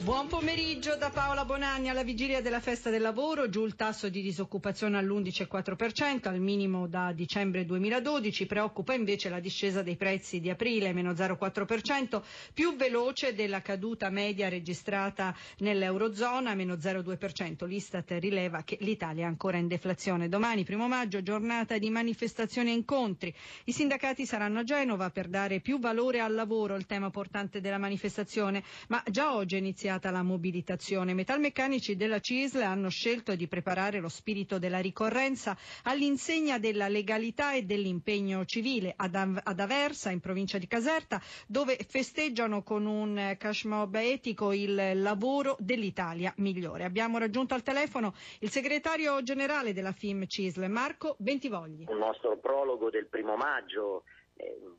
Buon pomeriggio da Paola Bonanni. Alla vigilia della festa del lavoro, giù il tasso di disoccupazione all'11,4%, al minimo da dicembre 2012. Preoccupa invece la discesa dei prezzi di aprile, meno 0,4%, più veloce della caduta media registrata nell'Eurozona, meno 0,2%. L'Istat rileva che l'Italia è ancora in deflazione. Domani, primo maggio, giornata di manifestazioni e incontri. I sindacati saranno a Genova per dare più valore al lavoro, il tema portante della manifestazione, ma già oggi è iniziata la mobilitazione. Metalmeccanici della CISL hanno scelto di preparare lo spirito della ricorrenza all'insegna della legalità e dell'impegno civile ad, Aversa, in provincia di Caserta, dove festeggiano con un cash mob etico il lavoro dell'Italia migliore. Abbiamo raggiunto al telefono il segretario generale della FIM CISL, Marco Bentivogli. Il nostro prologo del primo maggio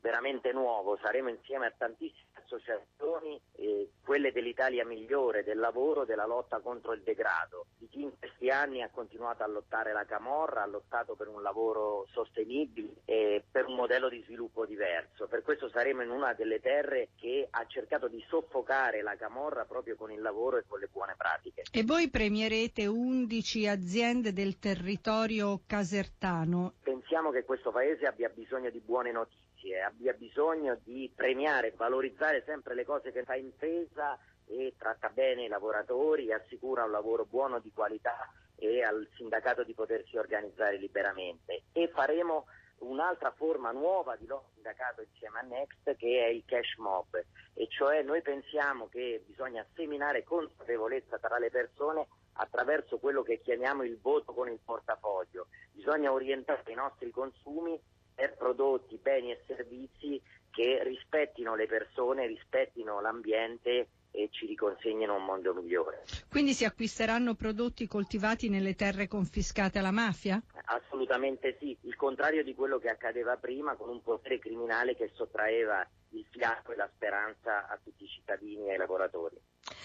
veramente nuovo, saremo insieme a tantissime associazioni, eh, quelle dell'Italia migliore, del lavoro, della lotta contro il degrado, in questi anni ha continuato a lottare la Camorra, ha lottato per un lavoro sostenibile e per un modello di sviluppo diverso. Per questo saremo in una delle terre che ha cercato di soffocare la Camorra proprio con il lavoro e con le buone pratiche. E voi premierete 11 aziende del territorio casertano. Pensiamo che questo Paese abbia bisogno di buone notizie abbia bisogno di premiare e valorizzare sempre le cose che fa impresa e tratta bene i lavoratori, assicura un lavoro buono di qualità e al sindacato di potersi organizzare liberamente. E faremo un'altra forma nuova di lotta sindacato insieme a Next che è il cash mob e cioè noi pensiamo che bisogna seminare consapevolezza tra le persone attraverso quello che chiamiamo il voto con il portafoglio. Bisogna orientare i nostri consumi per prodotti, beni e servizi che rispettino le persone, rispettino l'ambiente e ci riconsegnino un mondo migliore. Quindi si acquisteranno prodotti coltivati nelle terre confiscate alla mafia? Assolutamente sì, il contrario di quello che accadeva prima con un potere criminale che sottraeva il fianco e la speranza a tutti i cittadini e ai lavoratori.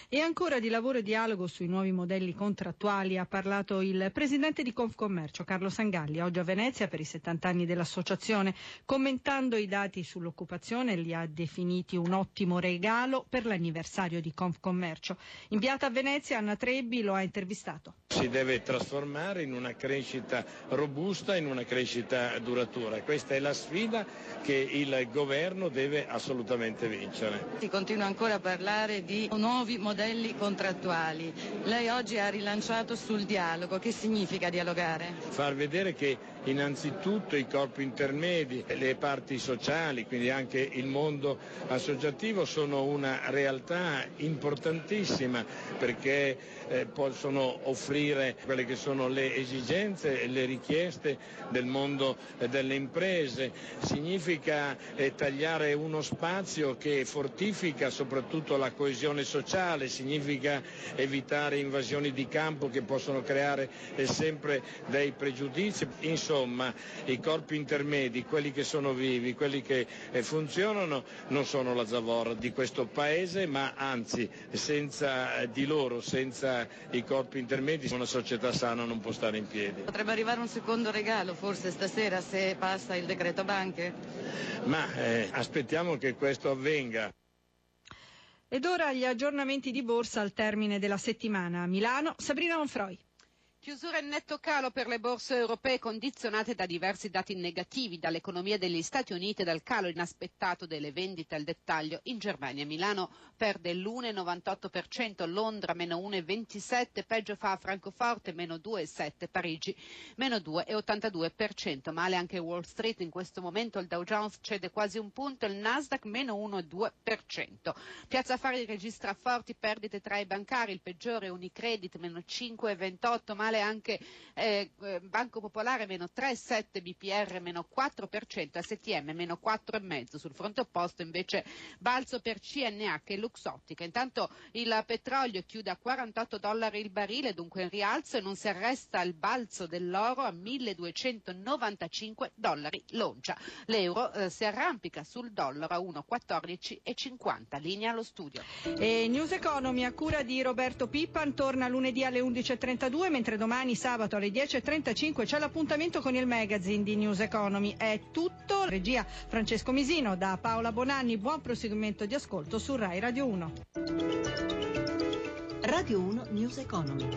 E ancora di lavoro e dialogo sui nuovi modelli contrattuali ha parlato il presidente di Confcommercio Carlo Sangalli oggi a Venezia per i 70 anni dell'associazione. Commentando i dati sull'occupazione li ha definiti un ottimo regalo per l'anniversario di Confcommercio. Inviata a Venezia Anna Trebbi lo ha intervistato. Si deve trasformare in una crescita robusta, in una crescita duratura. Questa è la sfida che il governo deve assolutamente vincere. Si continua ancora a parlare di nuovi modelli contrattuali. Lei oggi ha rilanciato sul dialogo. Che significa dialogare? Far vedere che innanzitutto i corpi intermedi, le parti sociali, quindi anche il mondo associativo sono una realtà importantissima perché eh, possono offrire quelle che sono le esigenze e le richieste del mondo delle imprese. Significa eh, tagliare uno spazio che fortifica soprattutto la coesione sociale, significa evitare invasioni di campo che possono creare eh, sempre dei pregiudizi. Insomma, insomma i corpi intermedi, quelli che sono vivi, quelli che eh, funzionano, non sono la zavorra di questo Paese, ma anzi senza eh, di loro, senza i corpi intermedi, una società sana non può stare in piedi. Potrebbe arrivare un secondo regalo forse stasera se passa il decreto banche? Ma eh, aspettiamo che questo avvenga. Ed ora gli aggiornamenti di borsa al termine della settimana. A Milano, Sabrina Onfroi. Chiusura in netto calo per le borse europee condizionate da diversi dati negativi, dall'economia degli Stati Uniti e dal calo inaspettato delle vendite al dettaglio. In Germania Milano perde l'1,98%, Londra meno 1,27%, peggio fa Francoforte meno 2,7%, Parigi meno 2,82%. Male anche Wall Street, in questo momento il Dow Jones cede quasi un punto, il Nasdaq meno 1,2%. Piazza Affari registra forti perdite tra i bancari, il peggiore Unicredit meno 5,28%, male anche eh Banco Popolare meno 3,7, BPR meno 4%, STM meno 4,5%. Sul fronte opposto invece balzo per CNH e Luxottica. Intanto il petrolio chiude a 48 dollari il barile, dunque in rialzo e non si arresta il balzo dell'oro a 1295 dollari l'oncia. L'euro eh, si arrampica sul dollaro a 1,1450. Linea allo studio. E News Economy a cura di Roberto Pippan torna lunedì alle 11.32, mentre domani sabato alle 10.35 c'è l'appuntamento con il magazine di News Economy. È tutto. Regia Francesco Misino da Paola Bonanni. Buon proseguimento di ascolto su Rai Radio 1. Radio 1 News Economy.